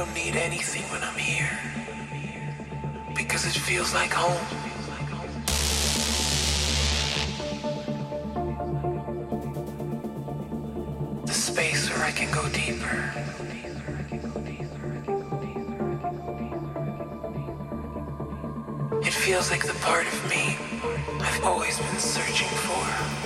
Don't need anything when I'm here. Because it feels like home. The space where I can go deeper. It feels like the part of me I've always been searching for.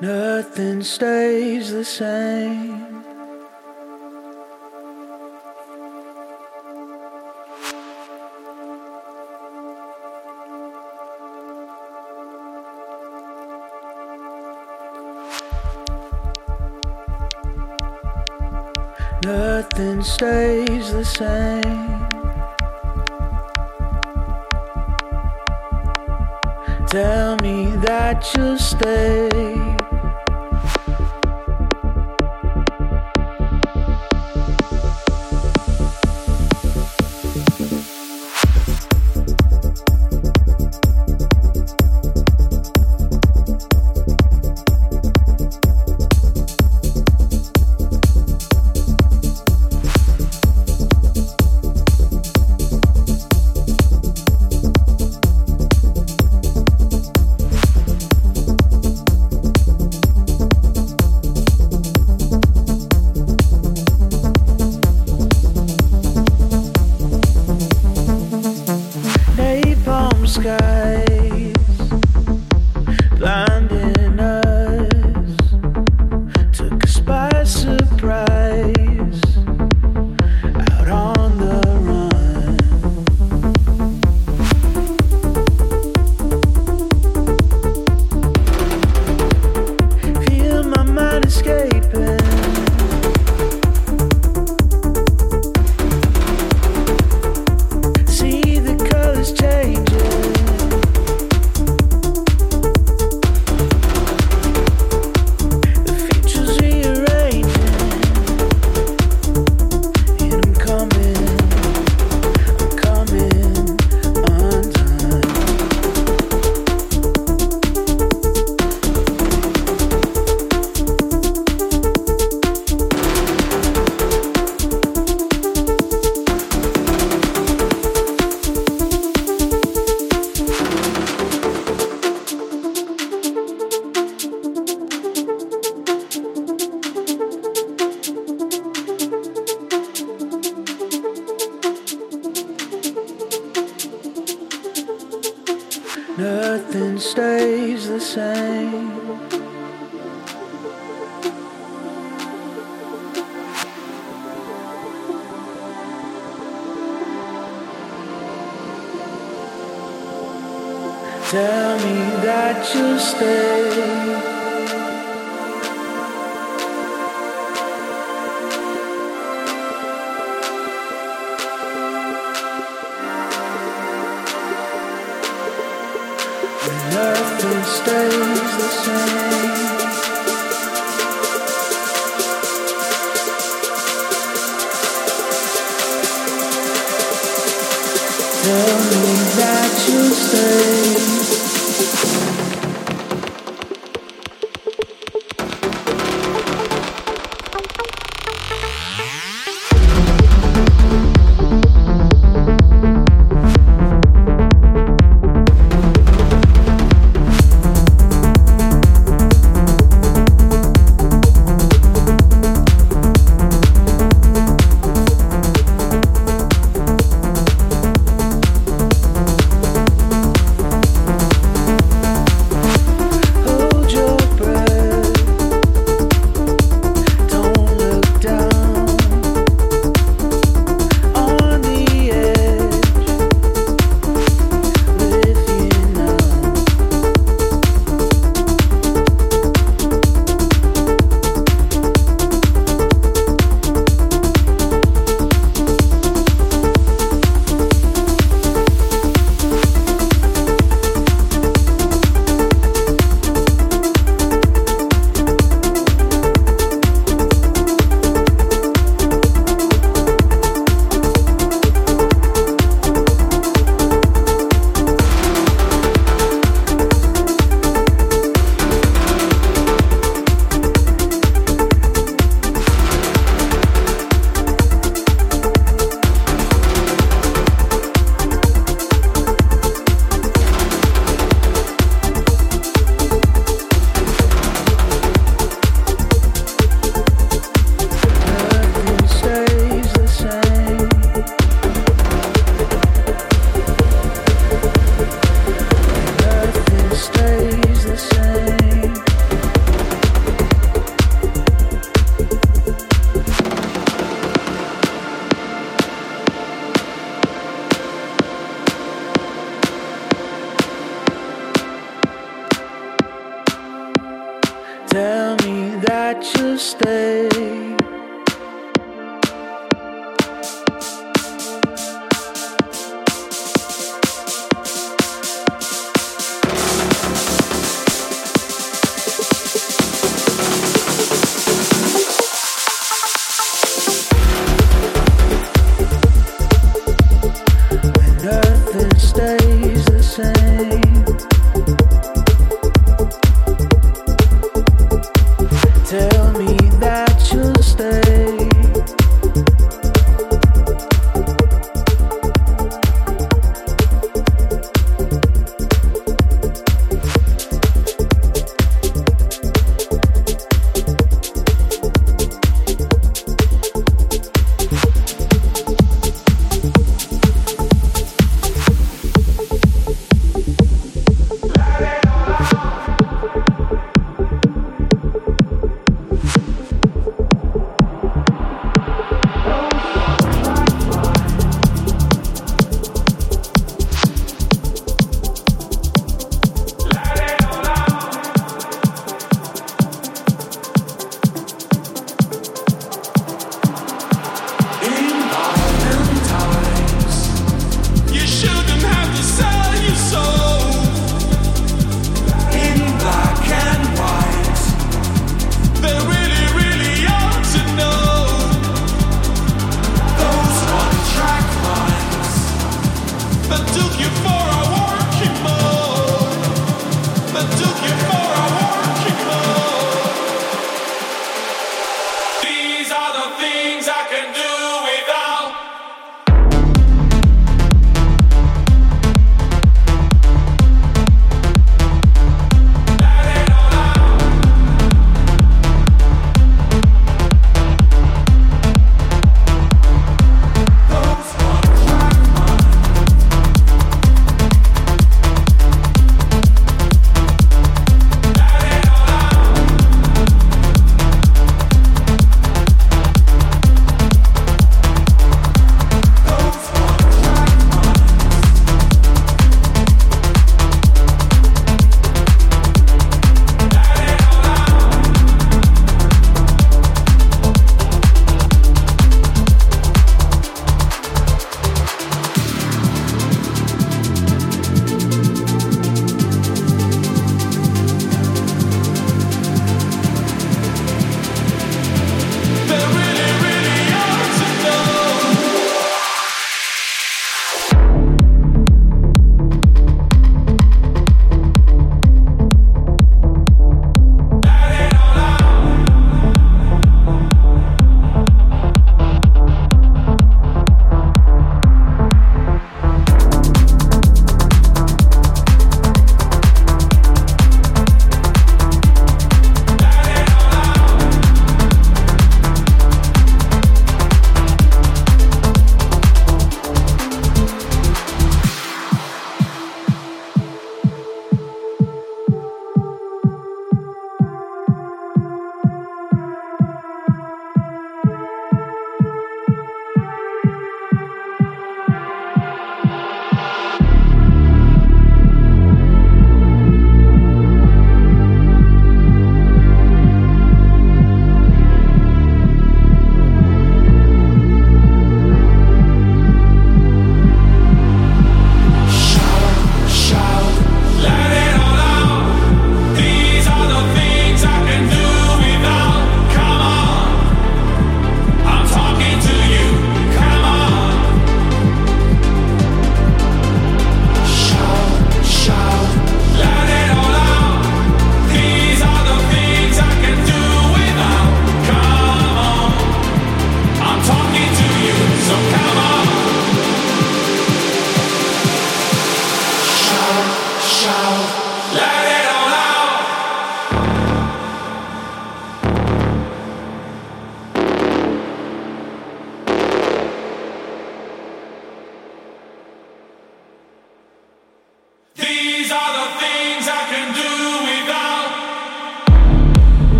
Nothing stays the same. Nothing stays the same. Tell me that you'll stay. Nothing Tell me that you'll stay.